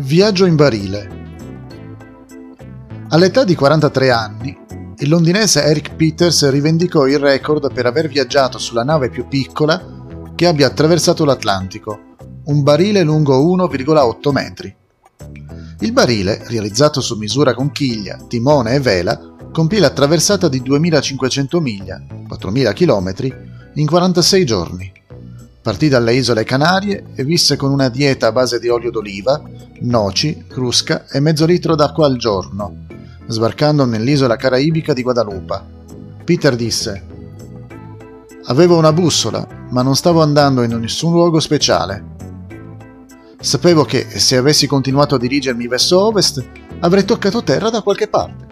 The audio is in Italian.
Viaggio in barile. All'età di 43 anni, il londinese Eric Peters rivendicò il record per aver viaggiato sulla nave più piccola che abbia attraversato l'Atlantico, un barile lungo 1,8 metri. Il barile, realizzato su misura con chiglia, timone e vela, compì la traversata di 2500 miglia, 4000 km, in 46 giorni. Partì dalle isole Canarie e visse con una dieta a base di olio d'oliva, noci, crusca e mezzo litro d'acqua al giorno, sbarcando nell'isola caraibica di Guadalupe. Peter disse: Avevo una bussola, ma non stavo andando in nessun luogo speciale. Sapevo che se avessi continuato a dirigermi verso ovest avrei toccato terra da qualche parte.